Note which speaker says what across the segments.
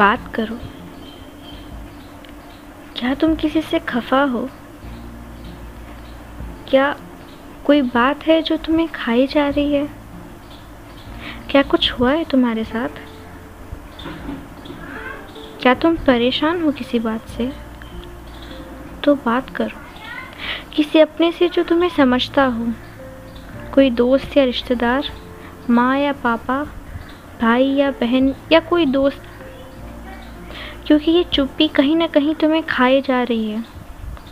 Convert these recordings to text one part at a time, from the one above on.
Speaker 1: बात करो। क्या तुम किसी से खफा हो? क्या कोई बात है जो तुम्हें खाई जा रही है? क्या कुछ हुआ है तुम्हारे साथ? क्या तुम परेशान हो किसी बात से? तो बात करो। किसी अपने से जो तुम्हें समझता हो। कोई दोस्त या रिश्तेदार, माँ या पापा, भाई या बहन या कोई दोस्त क्योंकि ये चुप्पी कहीं ना कहीं तुम्हें खाए जा रही है।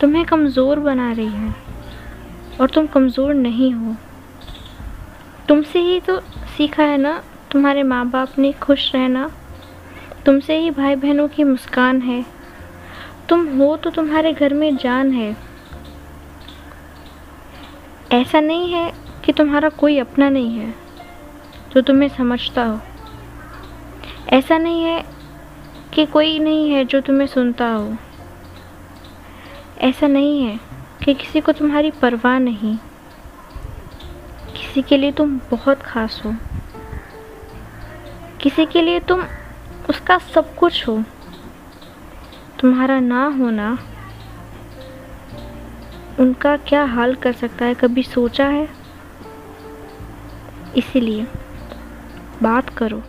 Speaker 1: तुम्हें कमज़ोर बना रही है और तुम कमज़ोर नहीं हो। तुमसे ही तो सीखा है ना, तुम्हारे माँ बाप ने खुश रहना। तुमसे ही भाई बहनों की मुस्कान है। तुम हो तो तुम्हारे घर में जान है। ऐसा नहीं है कि तुम्हारा कोई अपना नहीं है, जो तुम्हें समझता हो। ऐसा नहीं है कि कोई नहीं है जो तुम्हें सुनता हो। ऐसा नहीं है कि किसी को तुम्हारी परवाह नहीं। किसी के लिए तुम बहुत खास हो। किसी के लिए तुम उसका सब कुछ हो। तुम्हारा ना होना उनका क्या हाल कर सकता है, कभी सोचा है? इसीलिए बात करो।